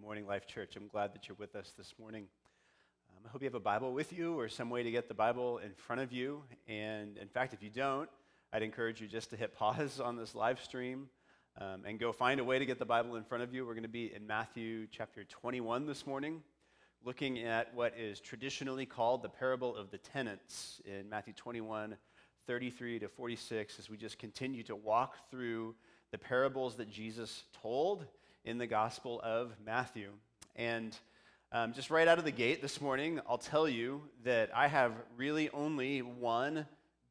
Morning, Life Church. I'm glad that you're with us this morning. Um, I hope you have a Bible with you or some way to get the Bible in front of you. And in fact, if you don't, I'd encourage you just to hit pause on this live stream um, and go find a way to get the Bible in front of you. We're going to be in Matthew chapter 21 this morning, looking at what is traditionally called the parable of the tenants in Matthew 21, 33 to 46, as we just continue to walk through the parables that Jesus told in the Gospel of Matthew. And um, just right out of the gate this morning, I'll tell you that I have really only one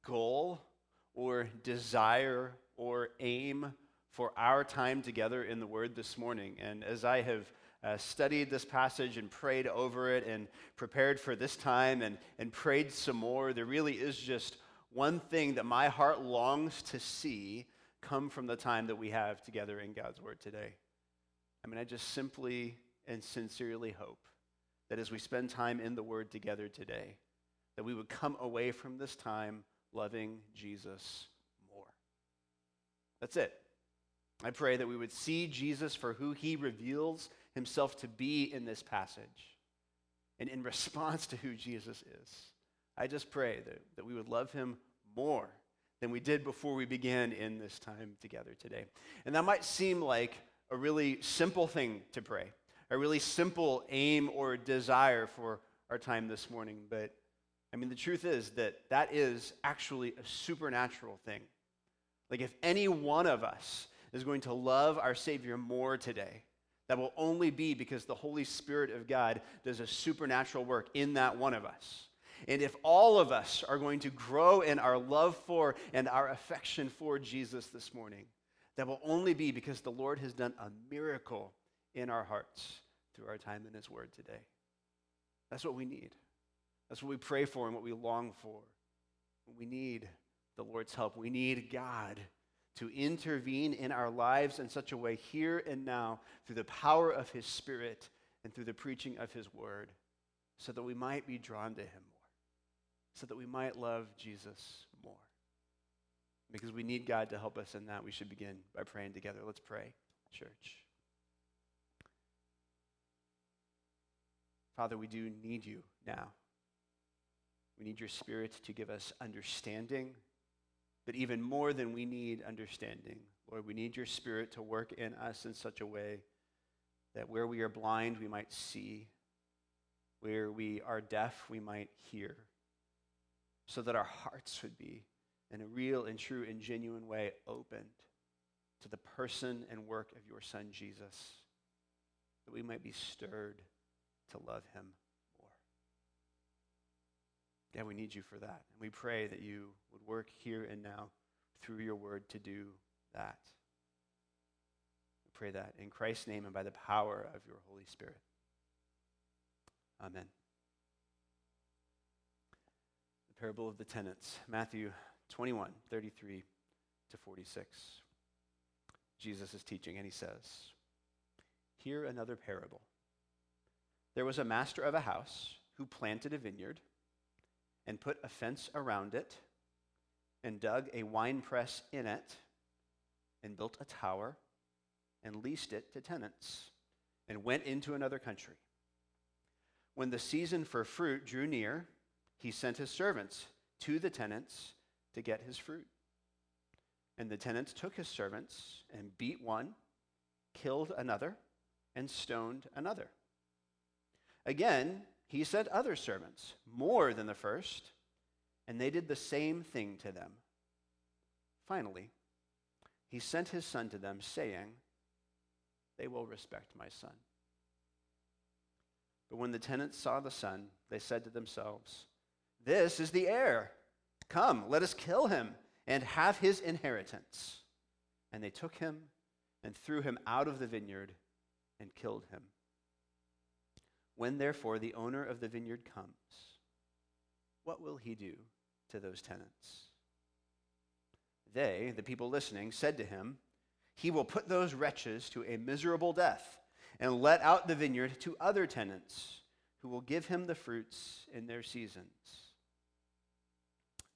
goal or desire or aim for our time together in the Word this morning. And as I have uh, studied this passage and prayed over it and prepared for this time and, and prayed some more, there really is just one thing that my heart longs to see come from the time that we have together in God's Word today. I mean, I just simply and sincerely hope that as we spend time in the Word together today, that we would come away from this time loving Jesus more. That's it. I pray that we would see Jesus for who he reveals himself to be in this passage. And in response to who Jesus is, I just pray that, that we would love him more than we did before we began in this time together today. And that might seem like a really simple thing to pray, a really simple aim or desire for our time this morning. But I mean, the truth is that that is actually a supernatural thing. Like, if any one of us is going to love our Savior more today, that will only be because the Holy Spirit of God does a supernatural work in that one of us. And if all of us are going to grow in our love for and our affection for Jesus this morning, that will only be because the Lord has done a miracle in our hearts through our time in His Word today. That's what we need. That's what we pray for and what we long for. We need the Lord's help. We need God to intervene in our lives in such a way here and now through the power of His Spirit and through the preaching of His Word so that we might be drawn to Him more, so that we might love Jesus. Because we need God to help us in that, we should begin by praying together. Let's pray, church. Father, we do need you now. We need your Spirit to give us understanding, but even more than we need understanding, Lord, we need your Spirit to work in us in such a way that where we are blind, we might see, where we are deaf, we might hear, so that our hearts would be in a real and true and genuine way opened to the person and work of your Son, Jesus, that we might be stirred to love him more. God, we need you for that. And we pray that you would work here and now through your word to do that. We pray that in Christ's name and by the power of your Holy Spirit. Amen. The parable of the tenants, Matthew 21, 33 to 46. Jesus is teaching, and he says, Hear another parable. There was a master of a house who planted a vineyard and put a fence around it and dug a winepress in it and built a tower and leased it to tenants and went into another country. When the season for fruit drew near, he sent his servants to the tenants to get his fruit. And the tenants took his servants and beat one, killed another, and stoned another. Again, he sent other servants, more than the first, and they did the same thing to them. Finally, he sent his son to them, saying, They will respect my son. But when the tenants saw the son, they said to themselves, This is the heir. Come, let us kill him and have his inheritance. And they took him and threw him out of the vineyard and killed him. When therefore the owner of the vineyard comes, what will he do to those tenants? They, the people listening, said to him, He will put those wretches to a miserable death and let out the vineyard to other tenants who will give him the fruits in their seasons.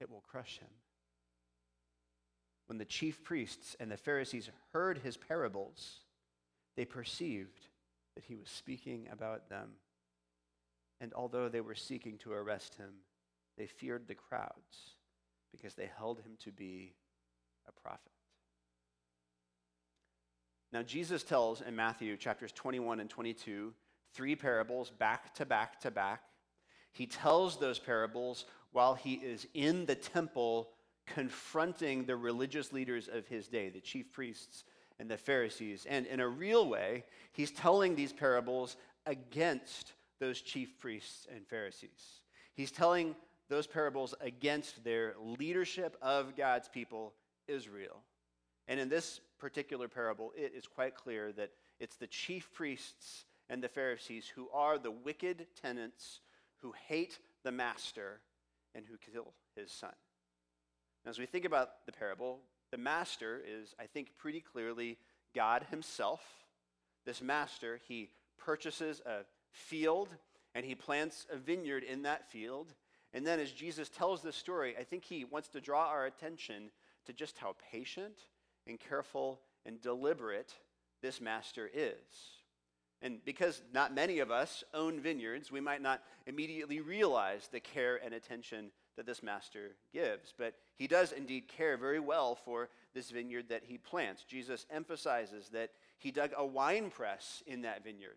it will crush him. When the chief priests and the Pharisees heard his parables, they perceived that he was speaking about them. And although they were seeking to arrest him, they feared the crowds because they held him to be a prophet. Now, Jesus tells in Matthew chapters 21 and 22 three parables back to back to back. He tells those parables while he is in the temple confronting the religious leaders of his day, the chief priests and the Pharisees. And in a real way, he's telling these parables against those chief priests and Pharisees. He's telling those parables against their leadership of God's people, Israel. And in this particular parable, it is quite clear that it's the chief priests and the Pharisees who are the wicked tenants who hate the master and who kill his son. as we think about the parable, the master is, I think, pretty clearly God himself. This master, he purchases a field and he plants a vineyard in that field and then as Jesus tells this story, I think he wants to draw our attention to just how patient and careful and deliberate this master is. And because not many of us own vineyards, we might not immediately realize the care and attention that this master gives. But he does indeed care very well for this vineyard that he plants. Jesus emphasizes that he dug a wine press in that vineyard.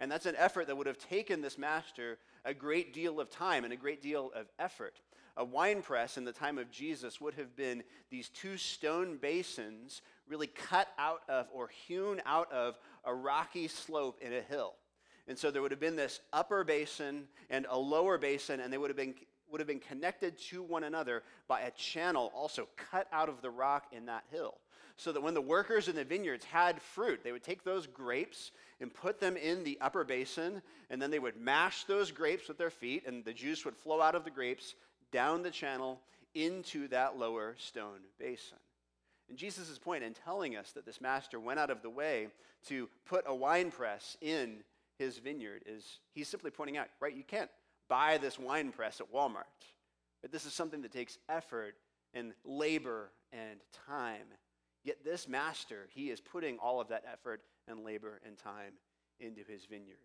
And that's an effort that would have taken this master a great deal of time and a great deal of effort. A wine press in the time of Jesus would have been these two stone basins really cut out of or hewn out of a rocky slope in a hill. And so there would have been this upper basin and a lower basin, and they would have been, would have been connected to one another by a channel also cut out of the rock in that hill so that when the workers in the vineyards had fruit, they would take those grapes and put them in the upper basin, and then they would mash those grapes with their feet, and the juice would flow out of the grapes down the channel into that lower stone basin. And Jesus' point in telling us that this master went out of the way to put a wine press in his vineyard is he's simply pointing out, right, you can't buy this wine press at Walmart. But this is something that takes effort and labor and time Yet this master, he is putting all of that effort and labor and time into his vineyard.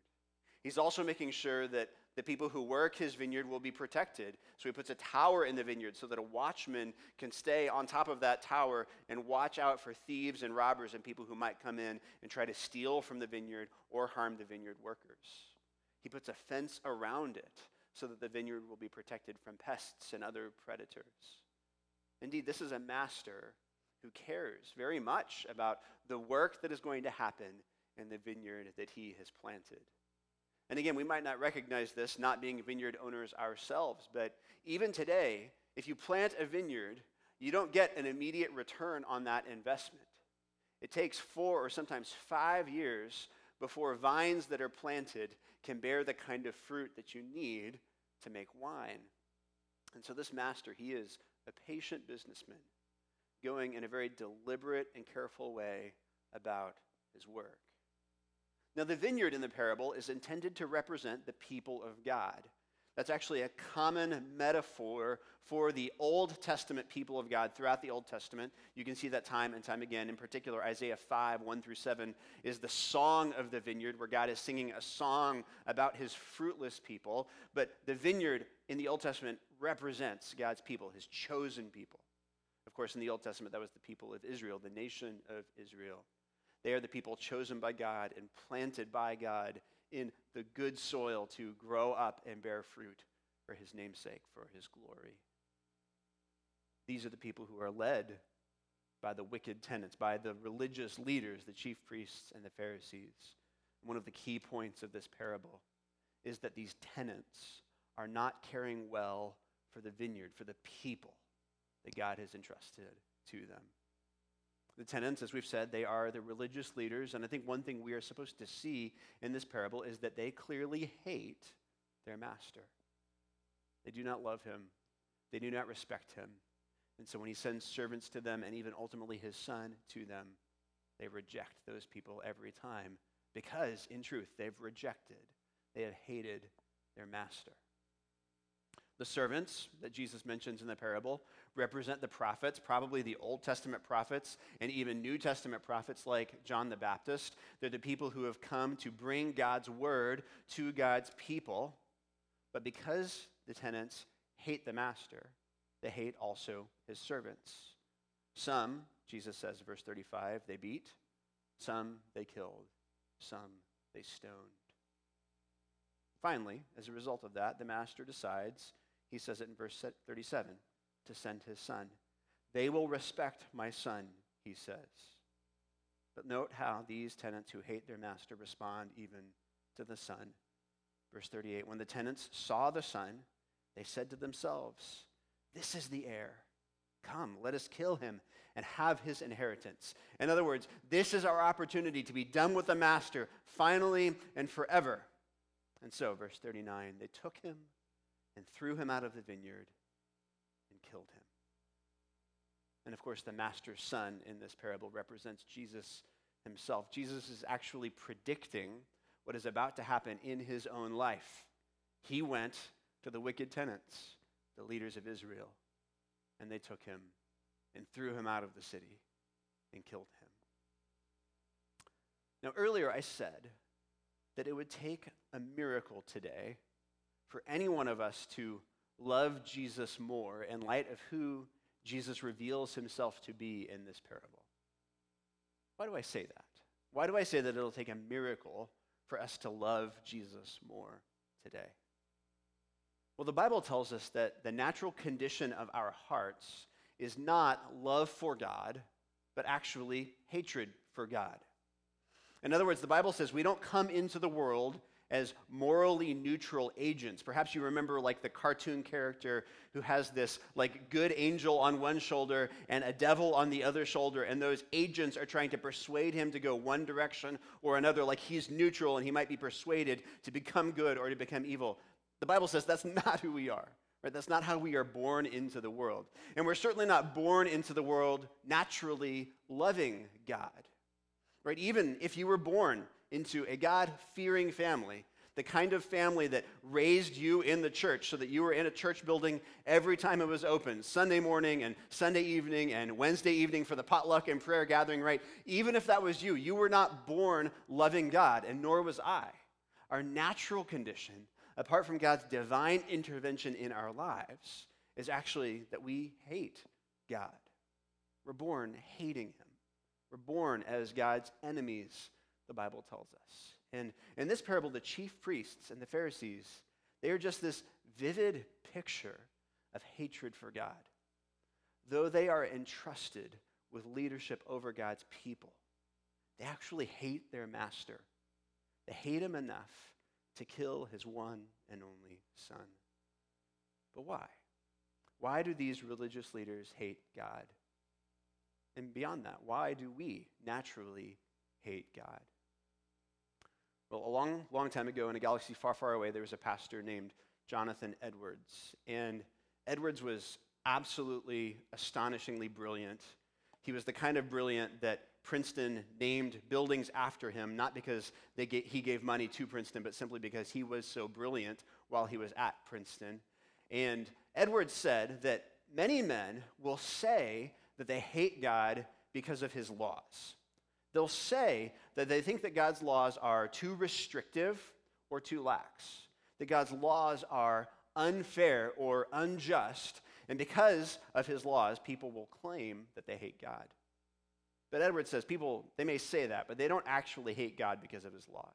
He's also making sure that the people who work his vineyard will be protected. So he puts a tower in the vineyard so that a watchman can stay on top of that tower and watch out for thieves and robbers and people who might come in and try to steal from the vineyard or harm the vineyard workers. He puts a fence around it so that the vineyard will be protected from pests and other predators. Indeed, this is a master who cares very much about the work that is going to happen in the vineyard that he has planted. And again, we might not recognize this not being vineyard owners ourselves, but even today, if you plant a vineyard, you don't get an immediate return on that investment. It takes four or sometimes five years before vines that are planted can bear the kind of fruit that you need to make wine. And so, this master, he is a patient businessman going in a very deliberate and careful way about his work. Now, the vineyard in the parable is intended to represent the people of God. That's actually a common metaphor for the Old Testament people of God throughout the Old Testament. You can see that time and time again. In particular, Isaiah 5, 1 through 7 is the song of the vineyard, where God is singing a song about his fruitless people. But the vineyard in the Old Testament represents God's people, his chosen people. Of course, in the Old Testament, that was the people of Israel, the nation of Israel. They are the people chosen by God and planted by God in the good soil to grow up and bear fruit for his namesake, for his glory. These are the people who are led by the wicked tenants, by the religious leaders, the chief priests and the Pharisees. One of the key points of this parable is that these tenants are not caring well for the vineyard, for the people that God has entrusted to them. The tenants, as we've said, they are the religious leaders. And I think one thing we are supposed to see in this parable is that they clearly hate their master. They do not love him, they do not respect him. And so when he sends servants to them and even ultimately his son to them, they reject those people every time because, in truth, they've rejected, they have hated their master. The servants that Jesus mentions in the parable represent the prophets, probably the Old Testament prophets and even New Testament prophets like John the Baptist. They're the people who have come to bring God's word to God's people. But because the tenants hate the master, they hate also his servants. Some, Jesus says, verse 35, they beat, some they killed, some they stoned. Finally, as a result of that, the master decides, he says it in verse 37, to send his son. They will respect my son, he says. But note how these tenants who hate their master respond even to the son. Verse 38 When the tenants saw the son, they said to themselves, This is the heir. Come, let us kill him and have his inheritance. In other words, this is our opportunity to be done with the master finally and forever. And so, verse 39 they took him and threw him out of the vineyard killed him. And of course, the master's son in this parable represents Jesus himself. Jesus is actually predicting what is about to happen in his own life. He went to the wicked tenants, the leaders of Israel, and they took him and threw him out of the city and killed him. Now, earlier I said that it would take a miracle today for any one of us to love Jesus more in light of who Jesus reveals himself to be in this parable. Why do I say that? Why do I say that it'll take a miracle for us to love Jesus more today? Well, the Bible tells us that the natural condition of our hearts is not love for God, but actually hatred for God. In other words, the Bible says we don't come into the world as morally neutral agents. Perhaps you remember like the cartoon character who has this like good angel on one shoulder and a devil on the other shoulder and those agents are trying to persuade him to go one direction or another like he's neutral and he might be persuaded to become good or to become evil. The Bible says that's not who we are. Right? That's not how we are born into the world. And we're certainly not born into the world naturally loving God. Right? Even if you were born into a God fearing family, the kind of family that raised you in the church so that you were in a church building every time it was open Sunday morning and Sunday evening and Wednesday evening for the potluck and prayer gathering, right? Even if that was you, you were not born loving God, and nor was I. Our natural condition, apart from God's divine intervention in our lives, is actually that we hate God. We're born hating Him. We're born as God's enemies the Bible tells us. And in this parable, the chief priests and the Pharisees, they are just this vivid picture of hatred for God. Though they are entrusted with leadership over God's people, they actually hate their master. They hate him enough to kill his one and only son. But why? Why do these religious leaders hate God? And beyond that, why do we naturally hate God? Well, a long, long time ago in a galaxy far, far away, there was a pastor named Jonathan Edwards. And Edwards was absolutely astonishingly brilliant. He was the kind of brilliant that Princeton named buildings after him, not because he gave money to Princeton, but simply because he was so brilliant while he was at Princeton. And Edwards said that many men will say that they hate God because of his laws. They'll say that they think that God's laws are too restrictive or too lax, that God's laws are unfair or unjust, and because of his laws, people will claim that they hate God. But Edwards says people, they may say that, but they don't actually hate God because of his laws.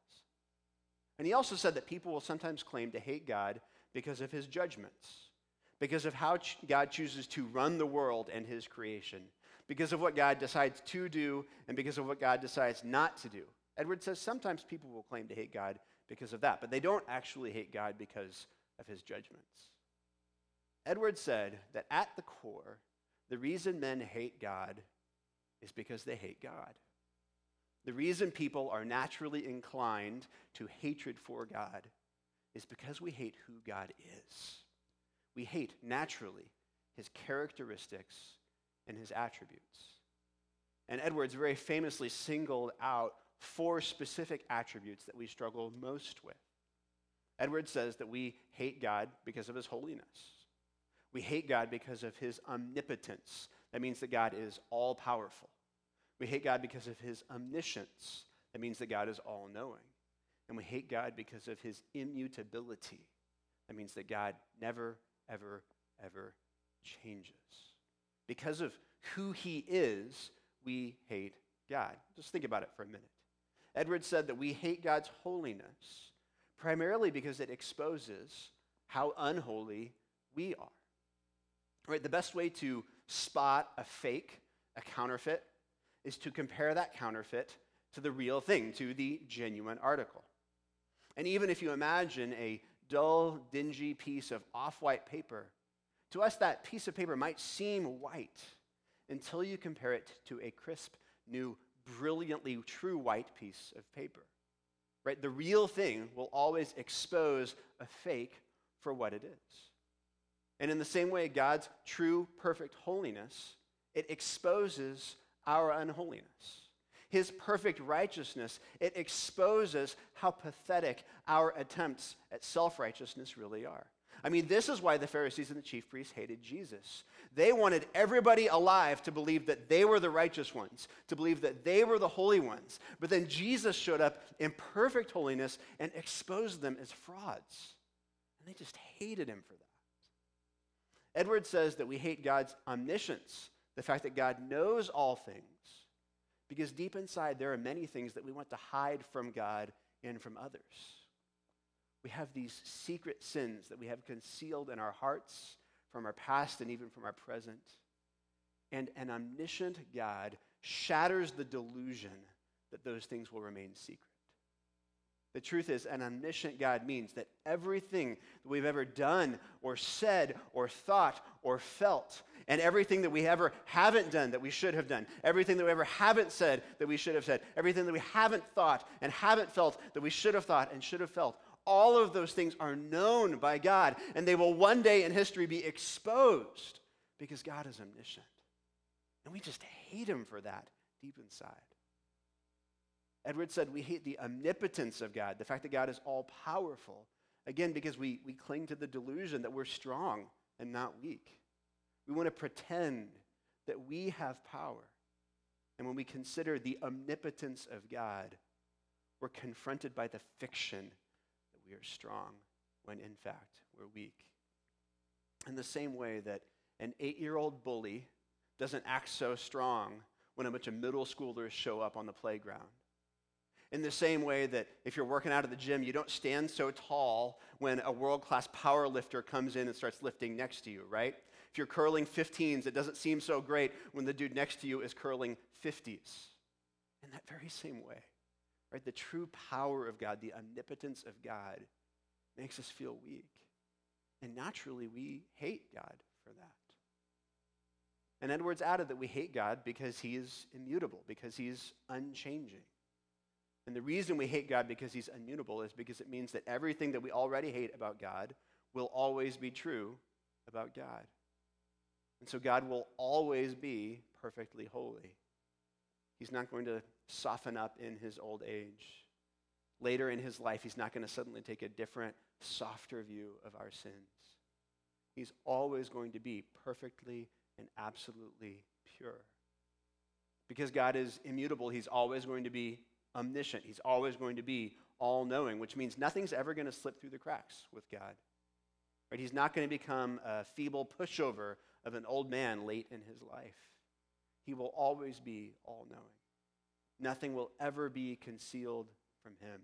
And he also said that people will sometimes claim to hate God because of his judgments, because of how God chooses to run the world and his creation, because of what God decides to do and because of what God decides not to do. Edwards says sometimes people will claim to hate God because of that, but they don't actually hate God because of his judgments. Edwards said that at the core, the reason men hate God is because they hate God. The reason people are naturally inclined to hatred for God is because we hate who God is. We hate naturally his characteristics and his attributes. And Edwards very famously singled out four specific attributes that we struggle most with. Edwards says that we hate God because of his holiness. We hate God because of his omnipotence. That means that God is all powerful. We hate God because of his omniscience. That means that God is all knowing. And we hate God because of his immutability. That means that God never, ever, ever changes. Because of who he is, we hate God. Just think about it for a minute. Edwards said that we hate God's holiness primarily because it exposes how unholy we are. Right? The best way to spot a fake, a counterfeit, is to compare that counterfeit to the real thing, to the genuine article. And even if you imagine a dull, dingy piece of off white paper, to us that piece of paper might seem white until you compare it to a crisp, new, brilliantly true white piece of paper. Right? The real thing will always expose a fake for what it is. And in the same way, God's true, perfect holiness, it exposes our unholiness. His perfect righteousness, it exposes how pathetic our attempts at self righteousness really are. I mean, this is why the Pharisees and the chief priests hated Jesus. They wanted everybody alive to believe that they were the righteous ones, to believe that they were the holy ones. But then Jesus showed up in perfect holiness and exposed them as frauds. And they just hated him for that. Edwards says that we hate God's omniscience, the fact that God knows all things, because deep inside there are many things that we want to hide from God and from others. We have these secret sins that we have concealed in our hearts from our past and even from our present. And an omniscient God shatters the delusion that those things will remain secret. The truth is, an omniscient God means that everything that we've ever done or said or thought or felt, and everything that we ever haven't done that we should have done, everything that we ever haven't said that we should have said, everything that we haven't thought and haven't felt that we should have thought and should have felt, all of those things are known by God, and they will one day in history be exposed because God is omniscient. And we just hate Him for that deep inside. Edwards said we hate the omnipotence of God, the fact that God is all powerful. Again, because we, we cling to the delusion that we're strong and not weak. We want to pretend that we have power. And when we consider the omnipotence of God, we're confronted by the fiction we are strong when in fact we're weak. In the same way that an eight year old bully doesn't act so strong when a bunch of middle schoolers show up on the playground. In the same way that if you're working out at the gym, you don't stand so tall when a world class power lifter comes in and starts lifting next to you, right? If you're curling 15s, it doesn't seem so great when the dude next to you is curling 50s. In that very same way, right? The true power of God, the omnipotence of God, makes us feel weak. And naturally, we hate God for that. And Edwards added that we hate God because he is immutable, because he's unchanging. And the reason we hate God because he's immutable is because it means that everything that we already hate about God will always be true about God. And so God will always be perfectly holy. He's not going to soften up in his old age. Later in his life, he's not going to suddenly take a different, softer view of our sins. He's always going to be perfectly and absolutely pure. Because God is immutable, he's always going to be omniscient. He's always going to be all knowing, which means nothing's ever going to slip through the cracks with God. Right? He's not going to become a feeble pushover of an old man late in his life. He will always be all knowing. Nothing will ever be concealed from him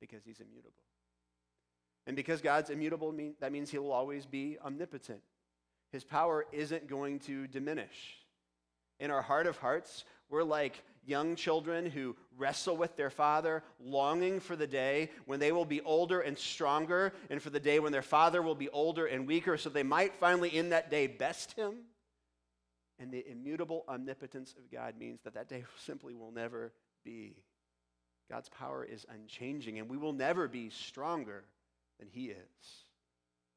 because he's immutable. And because God's immutable, that means he will always be omnipotent. His power isn't going to diminish. In our heart of hearts, we're like young children who wrestle with their father, longing for the day when they will be older and stronger, and for the day when their father will be older and weaker, so they might finally, in that day, best him. And the immutable omnipotence of God means that that day simply will never be. God's power is unchanging, and we will never be stronger than He is.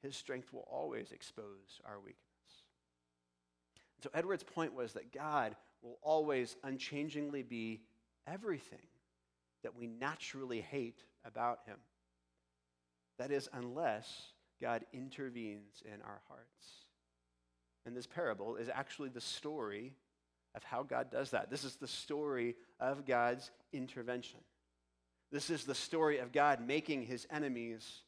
His strength will always expose our weakness. So, Edwards' point was that God will always unchangingly be everything that we naturally hate about Him. That is, unless God intervenes in our hearts. And this parable is actually the story of how God does that. This is the story of God's intervention. This is the story of God making his enemies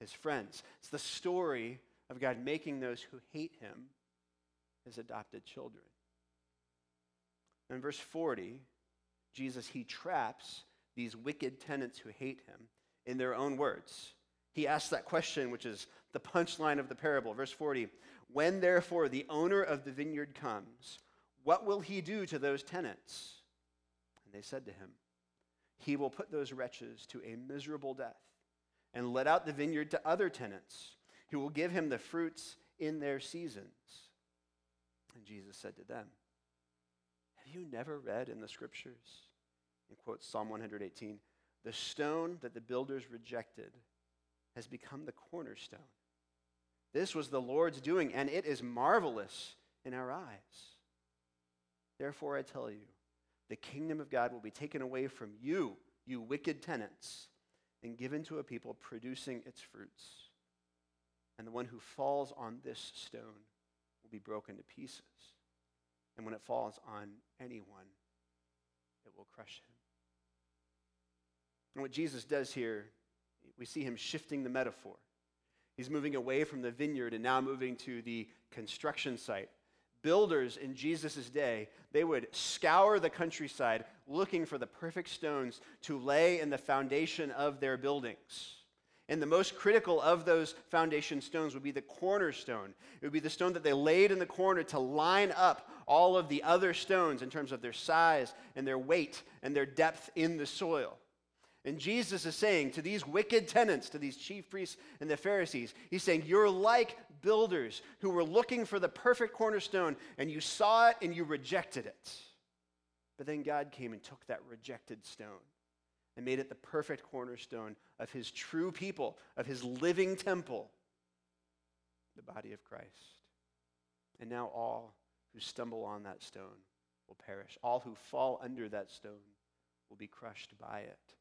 his friends. It's the story of God making those who hate him his adopted children. In verse 40, Jesus, he traps these wicked tenants who hate him in their own words. He asks that question, which is the punchline of the parable. Verse 40 When therefore the owner of the vineyard comes, what will he do to those tenants? And they said to him, He will put those wretches to a miserable death and let out the vineyard to other tenants who will give him the fruits in their seasons. And Jesus said to them, Have you never read in the scriptures? And quotes Psalm 118 The stone that the builders rejected has become the cornerstone. This was the Lord's doing, and it is marvelous in our eyes. Therefore, I tell you, the kingdom of God will be taken away from you, you wicked tenants, and given to a people producing its fruits. And the one who falls on this stone will be broken to pieces. And when it falls on anyone, it will crush him. And what Jesus does here, we see him shifting the metaphor. He's moving away from the vineyard and now moving to the construction site builders in Jesus' day, they would scour the countryside looking for the perfect stones to lay in the foundation of their buildings. And the most critical of those foundation stones would be the cornerstone. It would be the stone that they laid in the corner to line up all of the other stones in terms of their size and their weight and their depth in the soil. And Jesus is saying to these wicked tenants, to these chief priests and the Pharisees, He's saying, You're like builders who were looking for the perfect cornerstone, and you saw it and you rejected it. But then God came and took that rejected stone and made it the perfect cornerstone of His true people, of His living temple, the body of Christ. And now all who stumble on that stone will perish. All who fall under that stone will be crushed by it.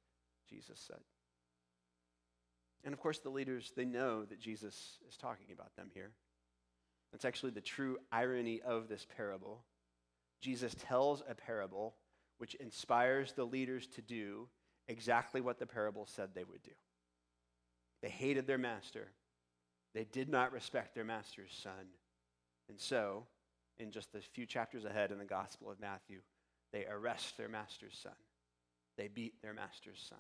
Jesus said. And of course, the leaders, they know that Jesus is talking about them here. That's actually the true irony of this parable. Jesus tells a parable which inspires the leaders to do exactly what the parable said they would do. They hated their master, they did not respect their master's son. And so, in just a few chapters ahead in the Gospel of Matthew, they arrest their master's son, they beat their master's son.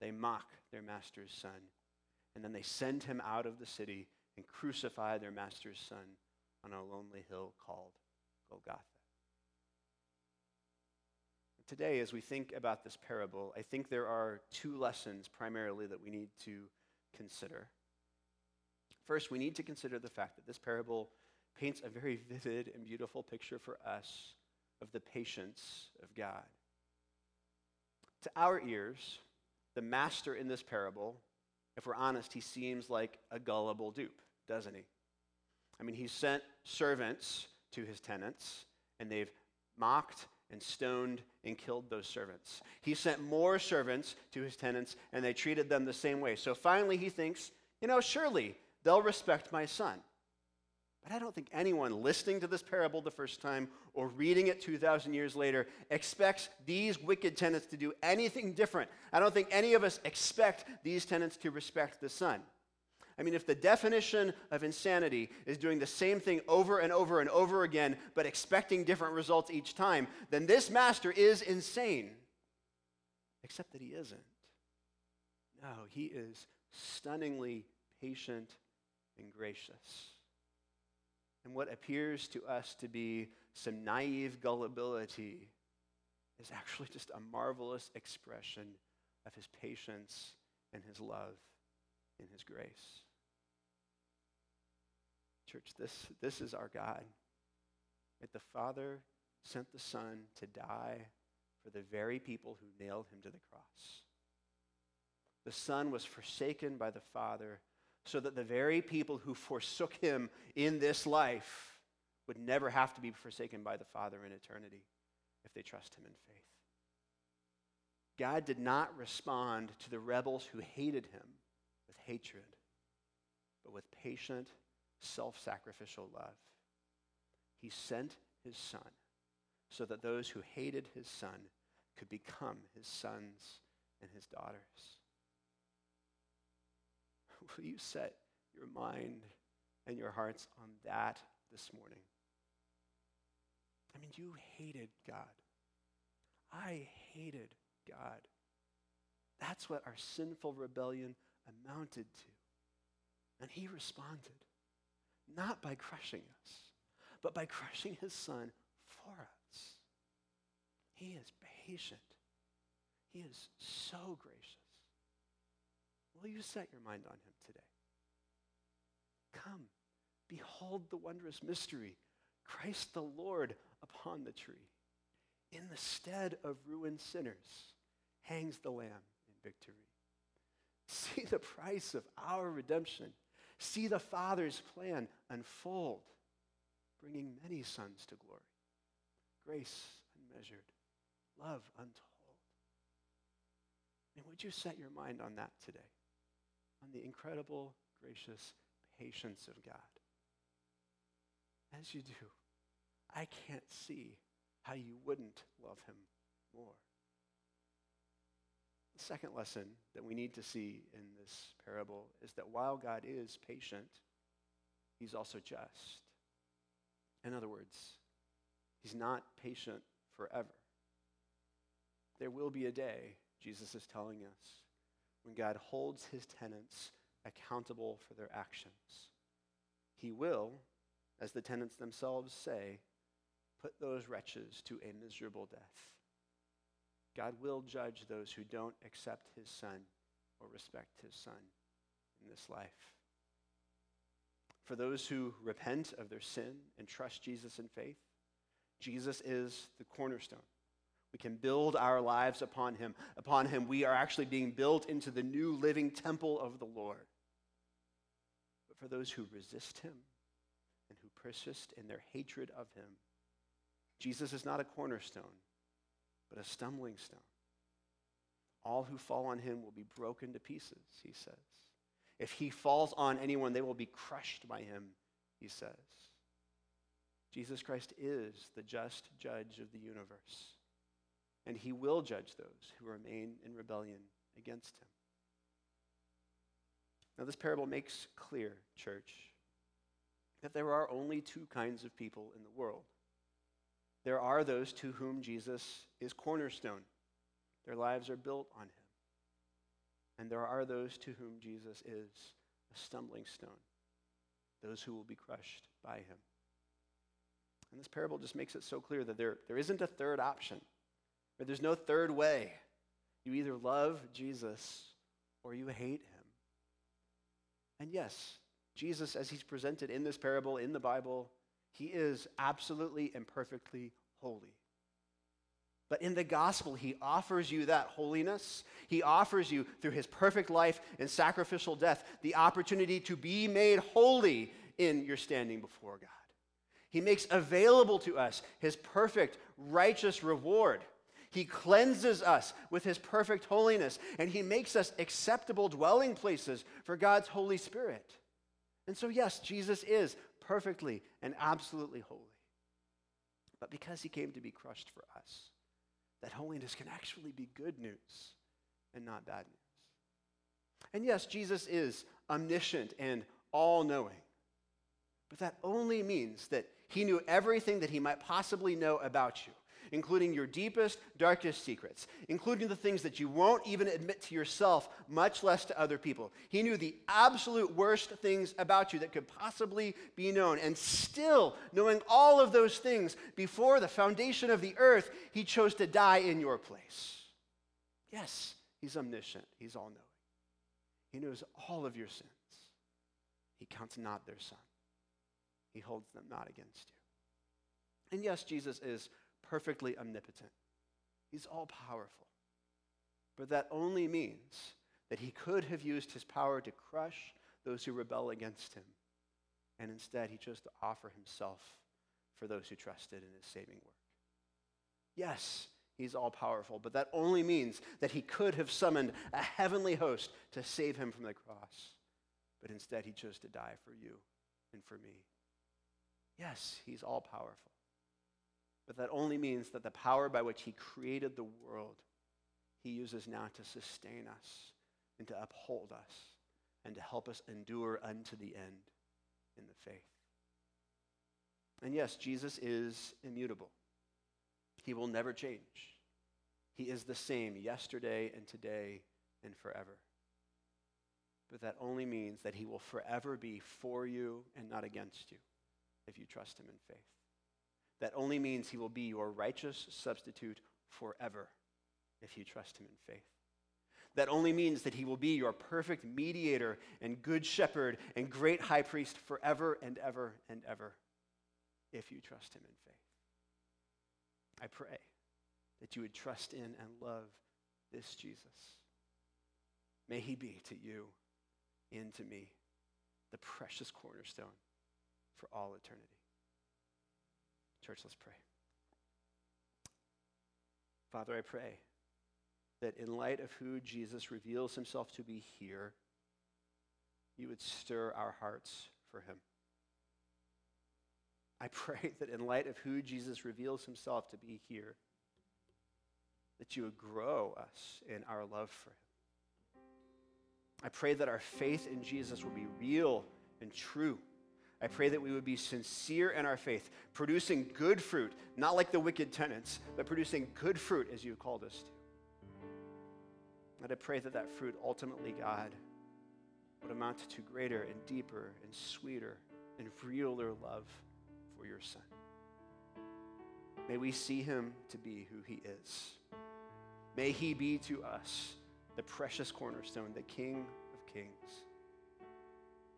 They mock their master's son. And then they send him out of the city and crucify their master's son on a lonely hill called Golgotha. Today, as we think about this parable, I think there are two lessons primarily that we need to consider. First, we need to consider the fact that this parable paints a very vivid and beautiful picture for us of the patience of God. To our ears, the master in this parable, if we're honest, he seems like a gullible dupe, doesn't he? I mean, he sent servants to his tenants, and they've mocked and stoned and killed those servants. He sent more servants to his tenants, and they treated them the same way. So finally, he thinks, you know, surely they'll respect my son. But I don't think anyone listening to this parable the first time or reading it 2,000 years later expects these wicked tenants to do anything different. I don't think any of us expect these tenants to respect the Son. I mean, if the definition of insanity is doing the same thing over and over and over again, but expecting different results each time, then this master is insane. Except that he isn't. No, he is stunningly patient and gracious. And what appears to us to be some naive gullibility is actually just a marvelous expression of his patience and his love and his grace. Church, this, this is our God. that the Father sent the Son to die for the very people who nailed him to the cross. The Son was forsaken by the Father so that the very people who forsook him in this life would never have to be forsaken by the Father in eternity if they trust him in faith. God did not respond to the rebels who hated him with hatred, but with patient, self sacrificial love. He sent his Son so that those who hated his Son could become his sons and his daughters. Will you set your mind and your hearts on that this morning? I mean, you hated God. I hated God. That's what our sinful rebellion amounted to. And he responded, not by crushing us, but by crushing his son for us. He is patient. He is so gracious. Will you set your mind on him today? Come, behold the wondrous mystery Christ the Lord upon the tree. In the stead of ruined sinners hangs the Lamb in victory. See the price of our redemption. See the Father's plan unfold, bringing many sons to glory. Grace unmeasured, love untold. And would you set your mind on that today? On the incredible, gracious patience of God. As you do, I can't see how you wouldn't love him more. The second lesson that we need to see in this parable is that while God is patient, he's also just. In other words, he's not patient forever. There will be a day, Jesus is telling us, when God holds his tenants accountable for their actions. He will, as the tenants themselves say, put those wretches to a miserable death. God will judge those who don't accept his son or respect his son in this life. For those who repent of their sin and trust Jesus in faith, Jesus is the cornerstone. We can build our lives upon him. Upon him, we are actually being built into the new living temple of the Lord. But for those who resist him and who persist in their hatred of him, Jesus is not a cornerstone, but a stumbling stone. All who fall on him will be broken to pieces, he says. If he falls on anyone, they will be crushed by him, he says. Jesus Christ is the just judge of the universe, and he will judge those who remain in rebellion against him. Now, this parable makes clear, church, that there are only two kinds of people in the world there are those to whom Jesus is cornerstone. Their lives are built on him. And there are those to whom Jesus is a stumbling stone, those who will be crushed by him. And this parable just makes it so clear that there, there isn't a third option, or there's no third way. You either love Jesus or you hate him. And yes, Jesus, as he's presented in this parable in the Bible, he is absolutely and perfectly holy. But in the gospel, he offers you that holiness. He offers you, through his perfect life and sacrificial death, the opportunity to be made holy in your standing before God. He makes available to us his perfect, righteous reward. He cleanses us with his perfect holiness, and he makes us acceptable dwelling places for God's Holy Spirit. And so, yes, Jesus is perfectly and absolutely holy. But because he came to be crushed for us, that holiness can actually be good news and not bad news. And yes, Jesus is omniscient and all knowing. But that only means that he knew everything that he might possibly know about you including your deepest, darkest secrets, including the things that you won't even admit to yourself, much less to other people. He knew the absolute worst things about you that could possibly be known. And still, knowing all of those things before the foundation of the earth, he chose to die in your place. Yes, he's omniscient, he's all knowing. He knows all of your sins. He counts not their son. He holds them not against you. And yes, Jesus is perfectly omnipotent, He's all powerful. But that only means that He could have used His power to crush those who rebel against Him. And instead, He chose to offer Himself for those who trusted in His saving work. Yes, He's all powerful, but that only means that He could have summoned a heavenly host to save Him from the cross. But instead, He chose to die for you and for me. Yes, He's all powerful. But that only means that the power by which He created the world, He uses now to sustain us and to uphold us and to help us endure unto the end in the faith. And yes, Jesus is immutable. He will never change. He is the same yesterday and today and forever. But that only means that he will forever be for you and not against you if you trust him in faith. That only means he will be your righteous substitute forever if you trust him in faith. That only means that he will be your perfect mediator and good shepherd and great high priest forever and ever and ever if you trust him in faith. I pray that you would trust in and love this Jesus. May he be to you and to me the precious cornerstone for all eternity. Church, let's pray. Father, I pray that in light of who Jesus reveals himself to be here, you would stir our hearts for him. I pray that in light of who Jesus reveals himself to be here, that you would grow us in our love for him. I pray that our faith in Jesus will be real and true. I pray that we would be sincere in our faith, producing good fruit, not like the wicked tenants, but producing good fruit as you called us to. And I pray that that fruit ultimately, God, would amount to greater and deeper and sweeter and realer love for your Son. May we see him to be who he is. May he be to us the precious cornerstone, the King of kings.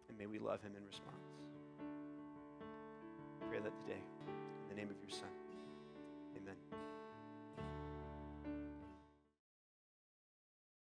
And may we love him in response. Pray that today. In the name of your Son. Amen.